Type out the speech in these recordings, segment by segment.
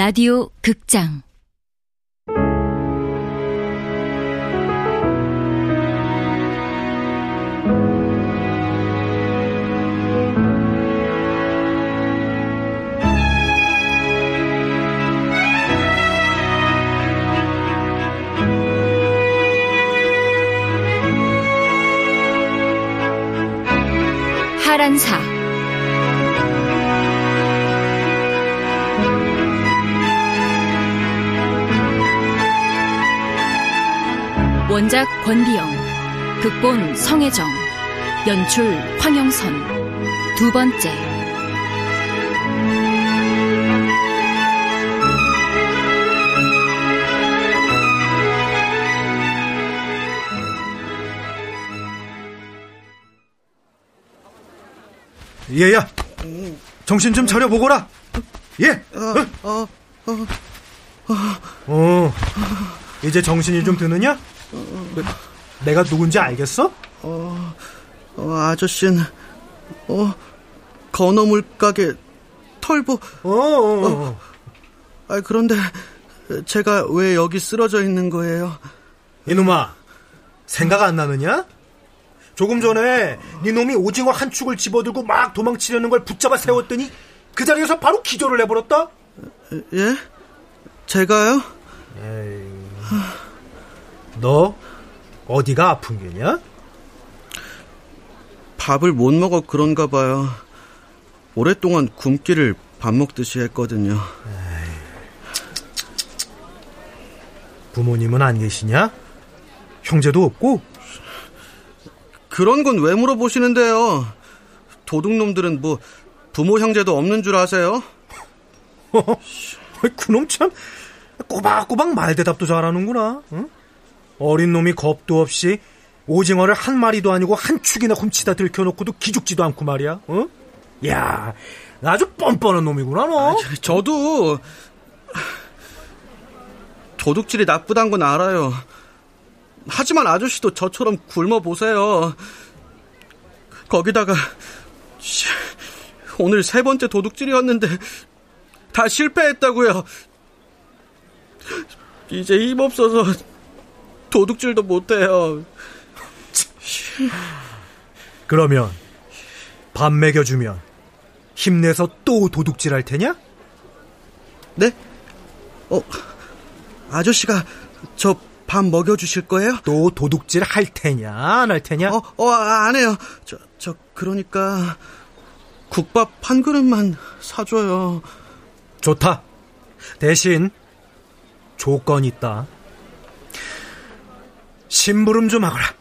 라디오 극장. 하란사 원작 권비영, 극본 성혜정, 연출 황영선, 두 번째. 얘야, 정신 좀 차려 보거라. 예. 어, 어, 어, 어. 이제 정신이 좀 드느냐? 내가 누군지 알겠어? 어, 어 아저씨는 어 건어물 가게 털보. 어, 어, 어. 아 그런데 제가 왜 여기 쓰러져 있는 거예요? 이놈아, 생각 안 나느냐? 조금 전에 네 놈이 오징어 한 축을 집어들고 막 도망치려는 걸 붙잡아 세웠더니 그 자리에서 바로 기절을 해버렸다? 예? 제가요? 에이... 너 어디가 아픈 게냐? 밥을 못 먹어 그런가 봐요. 오랫동안 굶기를 밥 먹듯이 했거든요. 에이. 부모님은 안 계시냐? 형제도 없고? 그런 건 왜 물어보시는데요? 도둑놈들은 뭐 부모 형제도 없는 줄 아세요? 그놈 참 꼬박꼬박 말 대답도 잘하는구나. 응? 어린 놈이 겁도 없이 오징어를 한 마리도 아니고 한 축이나 훔치다 들켜놓고도 기죽지도 않고 말이야. 어? 야, 아주 뻔뻔한 놈이구나 너. 아, 저도 도둑질이 나쁘단 건 알아요. 하지만 아저씨도 저처럼 굶어 보세요. 거기다가 오늘 세 번째 도둑질이었는데 다 실패했다고요. 이제 힘 없어서 도둑질도 못해요. 그러면 밥 먹여주면 힘내서 또 도둑질 할 테냐? 네? 어, 아저씨가 저 밥 먹여주실 거예요? 또 도둑질 할 테냐, 안 할 테냐? 어, 어, 안 해요. 저, 저, 그러니까 국밥 한 그릇만 사줘요. 좋다. 대신 조건 있다. 심부름 좀 하거라.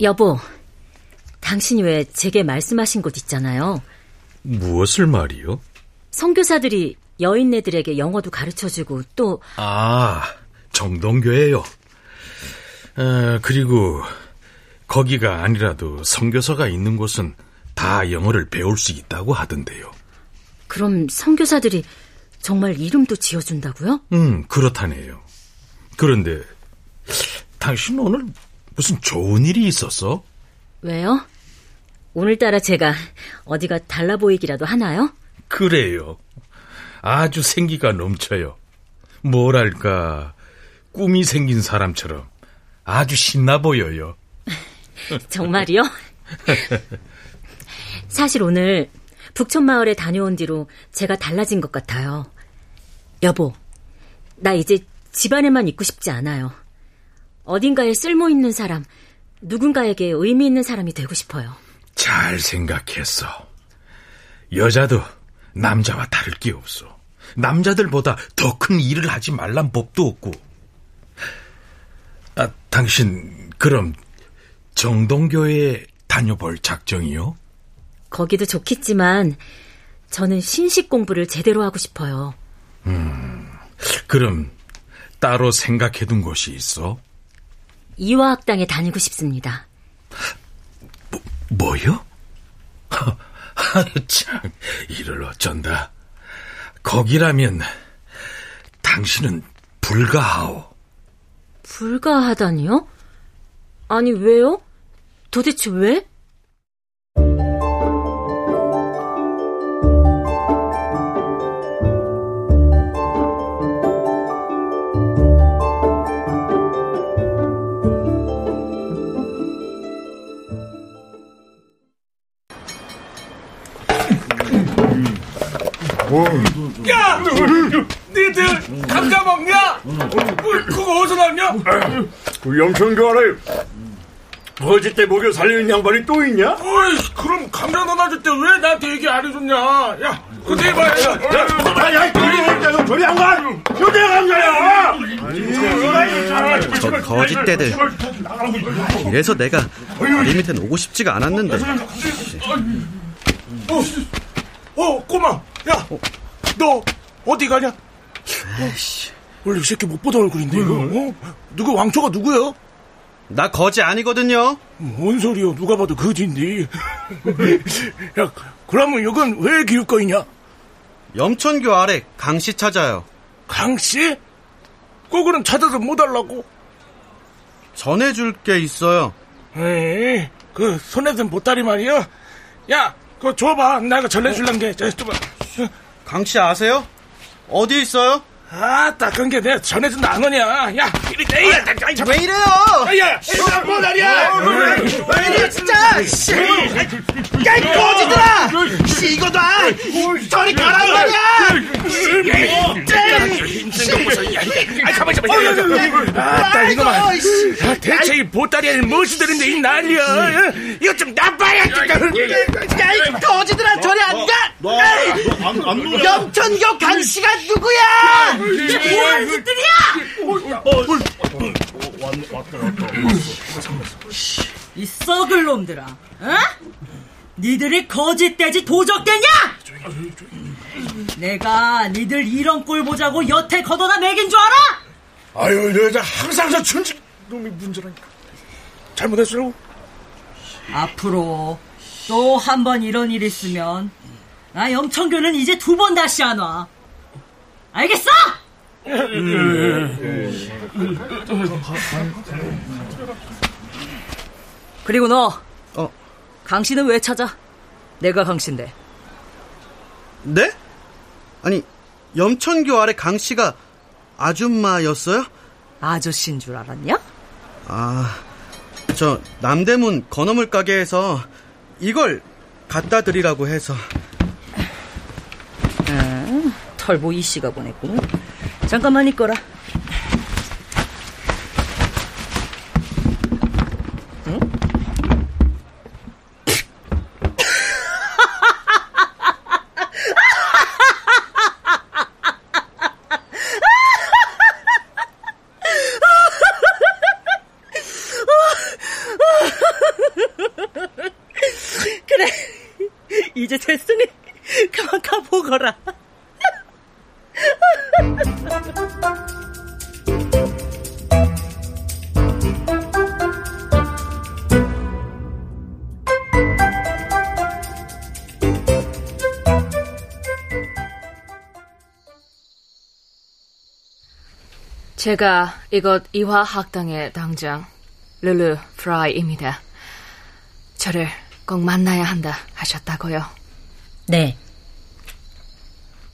여보, 당신이 왜 제게 말씀하신 곳 있잖아요. 무엇을 말이요? 성교사들이 여인네들에게 영어도 가르쳐주고 또 아, 정동교회요. 아, 그리고 거기가 아니라도 성교사가 있는 곳은 다 영어를 배울 수 있다고 하던데요. 그럼 성교사들이 정말 이름도 지어준다고요? 음, 그렇다네요. 그런데 당신 오늘 무슨 좋은 일이 있었어? 왜요? 오늘따라 제가 어디가 달라 보이기라도 하나요? 그래요. 아주 생기가 넘쳐요. 뭐랄까, 꿈이 생긴 사람처럼 아주 신나 보여요. 정말이요? 사실 오늘 북촌마을에 다녀온 뒤로 제가 달라진 것 같아요. 여보, 나 이제 집안에만 있고 싶지 않아요. 어딘가에 쓸모 있는 사람, 누군가에게 의미 있는 사람이 되고 싶어요. 잘 생각했어. 여자도 남자와 다를 게 없어. 남자들보다 더 큰 일을 하지 말란 법도 없고. 아, 당신 그럼 정동교에 다녀볼 작정이요? 거기도 좋겠지만 저는 신식 공부를 제대로 하고 싶어요. 음, 그럼 따로 생각해둔 곳이 있어? 이화학당에 다니고 싶습니다. 뭐, 뭐요? 참, 이를 어쩐다. 거기라면 당신은 불가하오. 불가하다니요? 아니, 왜요? 도대체 왜? 야! 니들 감자 먹냐? 그거 어디서 났냐? 그 영천교 아래 어제 때 목욕 살리는 양반이 또 있냐? 어이, 그럼 감자 넣어줄 때 왜 나한테 얘기 안 해줬냐? 야, 그거 내봐야 야, 야, 야, 저리, 저리 양반! 요대 감자야! 저 거짓대들. 이래서 내가 다리 밑엔 오고 싶지가 않았는데. 어, 어, 꼬마, 야, 너 어디 가냐? 에이씨. 원래 이 새끼 못 보던 얼굴인데 이거. 어? 누구 왕초가 누구야? 나 거지 아니거든요. 뭔 소리야? 누가 봐도 거지인데. 야, 그러면 이건 왜 기웃거이냐? 염천교 아래 강씨 찾아요. 강씨? 그거는 찾아서 못 하려고. 전해줄 게 있어요. 에이, 그 손에 든 보따리 말이야. 야, 그거 줘봐. 내가 전해줄란 게. 자, 줘봐. 강씨 아세요? 어디 있어요? 아, 딱한 게 내가 안 오냐. 야, 이리 내. 야, 왜 이래요? 야, 야, 보따리야. 왜이 래 진짜! 씨! 야, 이 거지들아! 씨, 이거 놔! 저리 가란 말이야! 아, 가만 있어봐. 아, 딱 이거만. 아, 대체 이 보따리에는 무엇이 들은데 이 난리야. 어? 이거 좀 나빠야. 야, 이 거지들아, 저리 안 가! 너안 놀아? 염천교 강씨가 누구야! 뭐하는 짓들이야! 이 썩을 놈들아, 어? 니들이 거짓돼지 도적되냐? 내가 니들 이런 꼴 보자고 여태 걷어다 매긴 줄 알아? 아유, 너 여자 항상 저 춘직 놈이 문제라니까. 잘못했어요. 앞으로 또 한 번 이런 일 있으면 나 염천교는 이제 두 번 다시 안 와. 알겠어? 그리고 너, 어. 강 씨는 왜 찾아? 내가 강 씨인데. 네? 아니, 염천교 아래 강 씨가 아줌마였어요? 아저씨인 줄 알았냐? 아, 저 남대문 건어물 가게에서 이걸 갖다 드리라고 해서 아, 털보 이 씨가 보냈군. 잠깐만 있거라. 제가 이곳 이화학당의 당장 르르 프라이입니다. 저를 꼭 만나야 한다 하셨다고요. 네.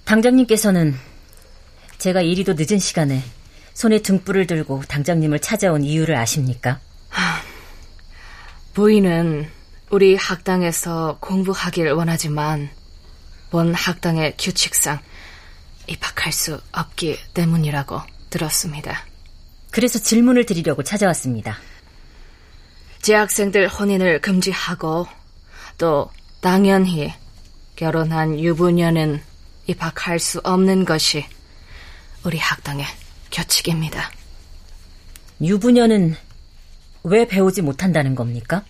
당장님께서는 제가 이리도 늦은 시간에 손에 등불을 들고 당장님을 찾아온 이유를 아십니까? 부인은 우리 학당에서 공부하길 원하지만 본 학당의 규칙상 입학할 수 없기 때문이라고 들었습니다. 그래서 질문을 드리려고 찾아왔습니다. 재학생들 혼인을 금지하고 또 당연히 결혼한 유부녀는 입학할 수 없는 것이 우리 학당의 규칙입니다. 유부녀는 왜 배우지 못한다는 겁니까?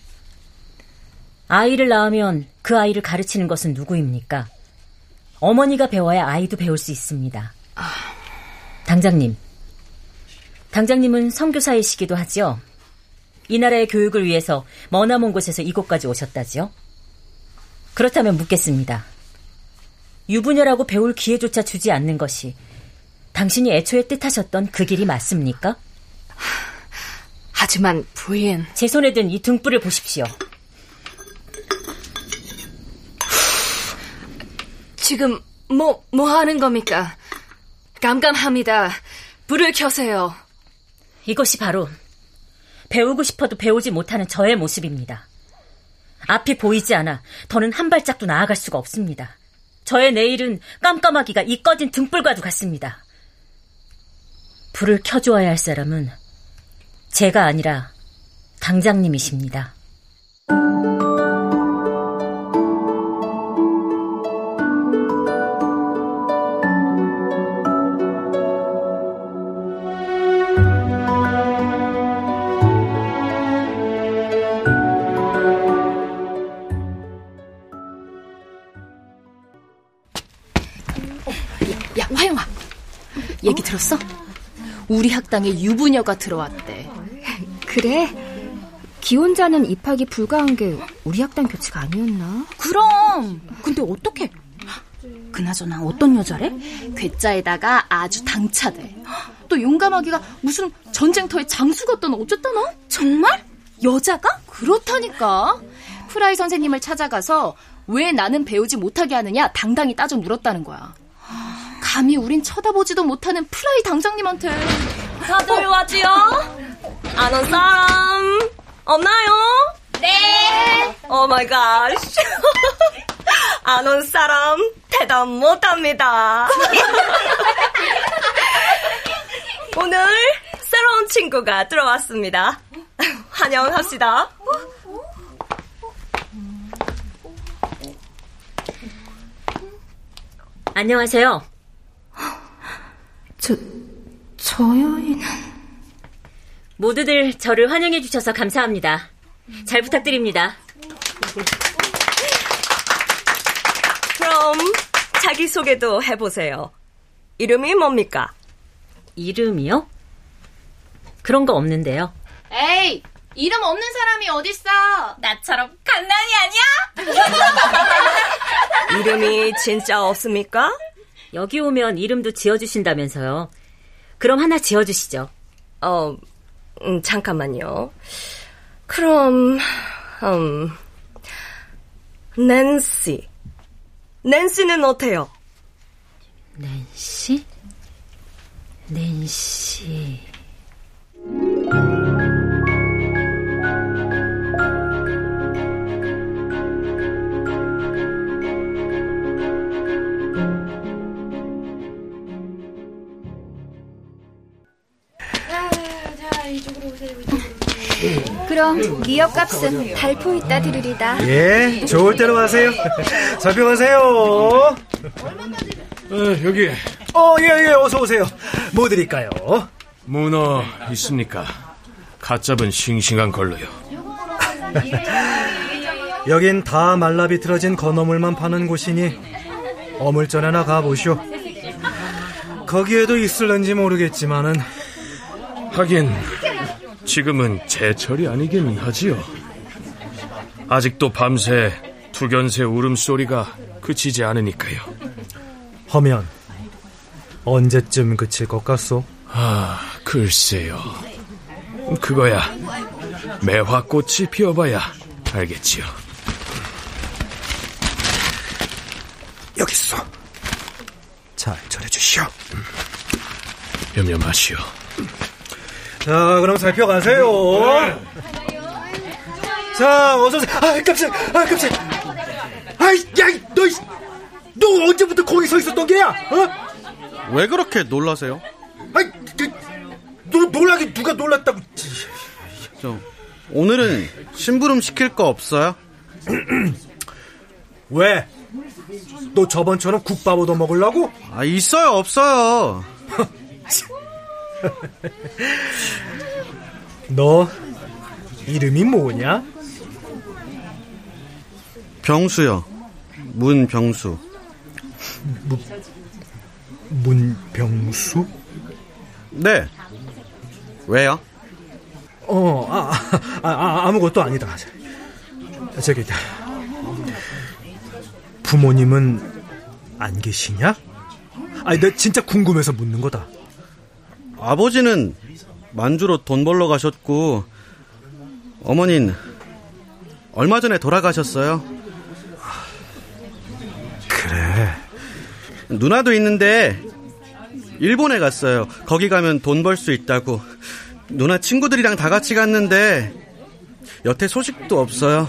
아이를 낳으면 그 아이를 가르치는 것은 누구입니까? 어머니가 배워야 아이도 배울 수 있습니다. 당장님. 당장님은 선교사이시기도 하지요. 이 나라의 교육을 위해서 머나먼 곳에서 이곳까지 오셨다지요. 그렇다면 묻겠습니다. 유부녀라고 배울 기회조차 주지 않는 것이 당신이 애초에 뜻하셨던 그 길이 맞습니까? 하지만 부인. 제 손에 든 이 등불을 보십시오. 지금 뭐, 뭐 하는 겁니까? 깜깜합니다. 불을 켜세요. 이것이 바로 배우고 싶어도 배우지 못하는 저의 모습입니다. 앞이 보이지 않아 더는 한 발짝도 나아갈 수가 없습니다. 저의 내일은 깜깜하기가 이 꺼진 등불과도 같습니다. 불을 켜주어야 할 사람은 제가 아니라 당장님이십니다. 야, 화영아. 얘기 들었어? 우리 학당에 유부녀가 들어왔대. 그래? 기혼자는 입학이 불가한 게 우리 학당 교칙 아니었나? 그럼. 근데 어떻게? 그나저나 어떤 여자래? 괴짜에다가 아주 당차대. 또 용감하기가 무슨 전쟁터의 장수 같다나 어쨌다나? 정말? 여자가? 그렇다니까. 프라이 선생님을 찾아가서 왜 나는 배우지 못하게 하느냐 당당히 따져 물었다는 거야. 감히 우린 쳐다보지도 못하는 프라이 당장님한테 다들 왔지요? 안온 사람 없나요? 네. Oh my God. 안온 사람 대답 못합니다. 오늘 새로운 친구가 들어왔습니다. 환영합시다. 안녕하세요. 저, 저 여인은... 모두들 저를 환영해 주셔서 감사합니다. 잘 부탁드립니다. 그럼 자기소개도 해보세요. 이름이 뭡니까? 이름이요? 그런 거 없는데요. 에이, 이름 없는 사람이 어딨어? 나처럼 강남이 아니야? 이름이 진짜 없습니까? 여기 오면 이름도 지어주신다면서요. 그럼 하나 지어주시죠. 어, 음, 잠깐만요. 그럼, 음, 낸시. 낸시는 어때요? 낸시? 낸시. 그럼 미역값은 발포 있다 들으리다. 예, 좋을 대로 하세요. 살펴가세요. 어, 여기 어, 예, 예, 어서 오세요. 뭐 드릴까요? 문어 있습니까? 갓 잡은 싱싱한 걸로요. 여긴 다 말라 비틀어진 건어물만 파는 곳이니 어물전에나 가보시오. 거기에도 있을런지 모르겠지만은 하긴 지금은 제철이 아니긴 하지요. 아직도 밤새 투견새 울음소리가 그치지 않으니까요. 허면 언제쯤 그칠 것 같소? 아, 글쎄요. 그거야 매화꽃이 피어봐야 알겠지요. 여기 있어. 잘 전해주시오. 염려 마시오. 자, 그럼 살펴가세요. 자, 어서 오세요. 아, 깜짝, 아, 깜짝. 아이, 야, 너, 너 언제부터 거기 서 있었던 게야? 어? 왜 그렇게 놀라세요? 아이, 그, 너 놀라긴 누가 놀랐다고. 저, 오늘은 심부름 시킬 거 없어요? 왜? 너 저번처럼 국밥 얻어 먹으려고? 아, 있어요, 없어요. 너 이름이 뭐냐? 병수요. 문병수. 무, 문병수? 네. 왜요? 어, 아, 아, 아, 아무것도 아니다. 저기, 부모님은 안 계시냐? 아니, 내 진짜 궁금해서 묻는 거다. 아버지는 만주로 돈 벌러 가셨고, 어머닌 얼마 전에 돌아가셨어요. 그래. 누나도 있는데, 일본에 갔어요. 거기 가면 돈 벌 수 있다고. 누나 친구들이랑 다 같이 갔는데, 여태 소식도 없어요.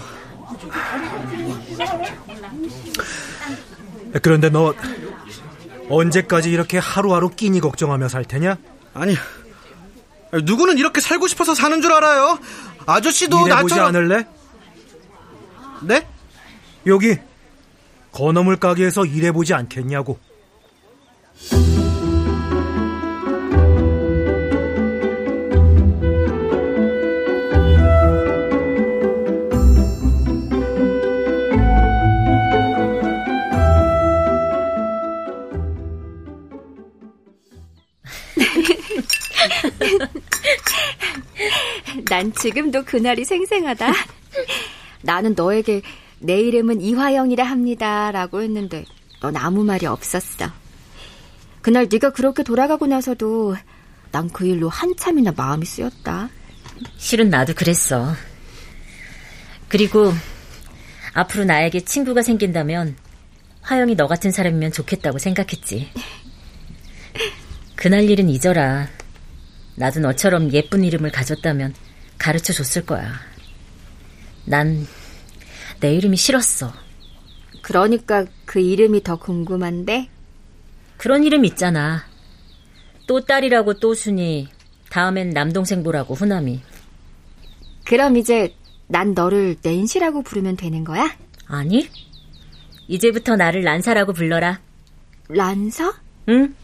그런데 너 언제까지 이렇게 하루하루 끼니 걱정하며 살 테냐? 아니, 누구는 이렇게 살고 싶어서 사는 줄 알아요? 아저씨도 나처럼... 않을래? 네? 여기 건어물 가게에서 일해보지 않겠냐고. 난 지금도 그날이 생생하다. 나는 너에게 내 이름은 이화영이라 합니다 라고 했는데 넌 아무 말이 없었어. 그날 네가 그렇게 돌아가고 나서도 난 그 일로 한참이나 마음이 쓰였다. 실은 나도 그랬어. 그리고 앞으로 나에게 친구가 생긴다면 화영이 너 같은 사람이면 좋겠다고 생각했지. 그날 일은 잊어라. 나도 너처럼 예쁜 이름을 가졌다면 가르쳐 줬을 거야. 난 내 이름이 싫었어. 그러니까 그 이름이 더 궁금한데? 그런 이름 있잖아. 또 딸이라고 또 순이, 다음엔 남동생 보라고 후남이. 그럼 이제 난 너를 낸시라고 부르면 되는 거야? 아니. 이제부터 나를 란사라고 불러라. 란사? 응.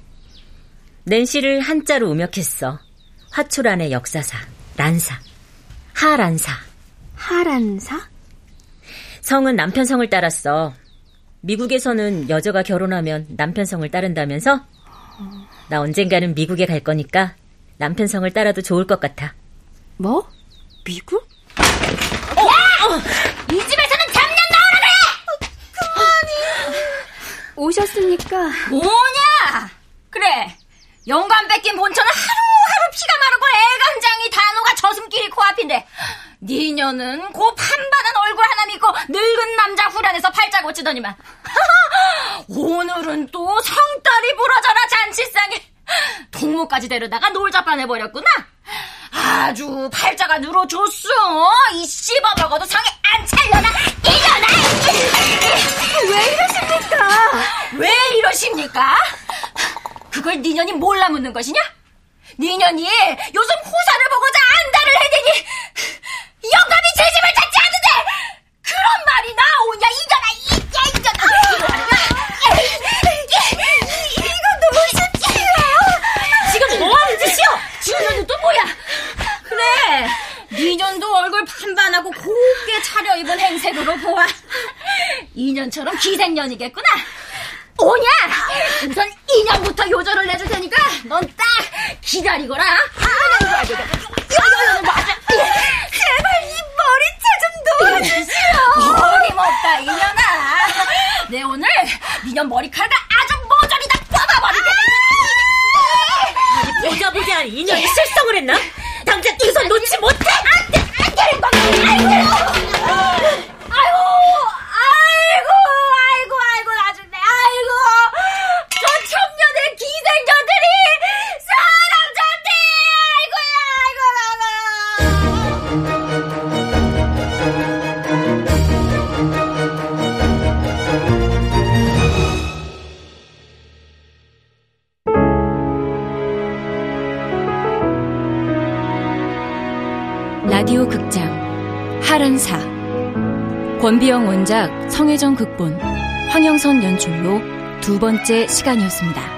낸시를 한자로 음역했어. 화초란의 역사사. 란사. 하란사. 하란사? 성은 남편 성을 따랐어. 미국에서는 여자가 결혼하면 남편 성을 따른다면서? 나 언젠가는 미국에 갈 거니까 남편 성을 따라도 좋을 것 같아. 뭐? 미국? 야! 어! 이 집에서는 잡년 나오라 그래! 그만이. 오셨습니까? 뭐냐? 그래. 영감 뺏긴 본처는 하루하루 피가 마르고 애간장이 단호가 저승길이 코앞인데 니녀는 고 판반한 얼굴 하나 믿고 늙은 남자 후련해서 팔자 고치더니만. 오늘은 또 성딸이 부러져라 잔치상에. 동무까지 데려다가 놀자빠내버렸구나. 아주 팔자가 늘어졌어. 이 씹어먹어도 성에 안 찰려나? 이려나! 왜 이러십니까? 왜 이러십니까? 그걸 니년이 몰라 묻는 것이냐? 니년이 요즘 호사를 보고자 안달을 해대니 영감이 제 집을 찾지 않는데 그런 말이 나오냐 이거나 이야 이거나 이건 너무 쉽지요 지금 뭐하는 짓이요? 니년은 또 뭐야? 그래 니년도 얼굴 판반하고 곱게 차려입은 행색으로 보아 2년처럼 기생년이겠구나? 우선 2년부터 요절을 내줄 테니까 넌 딱 기다리거라. 아. 제발 이 머리채 좀 놓아주시오. 어림없다 이년아. 내 오늘 니년 머리카락을 아주 모조리 다 뽑아버릴 테니까. 보자 보자 이년이 실성을 했나? 당장 이 손 놓지 못해. 안돼 안돼 아이 하란사 권비영 원작 성혜정 극본 황영선 연출로 두 번째 시간이었습니다.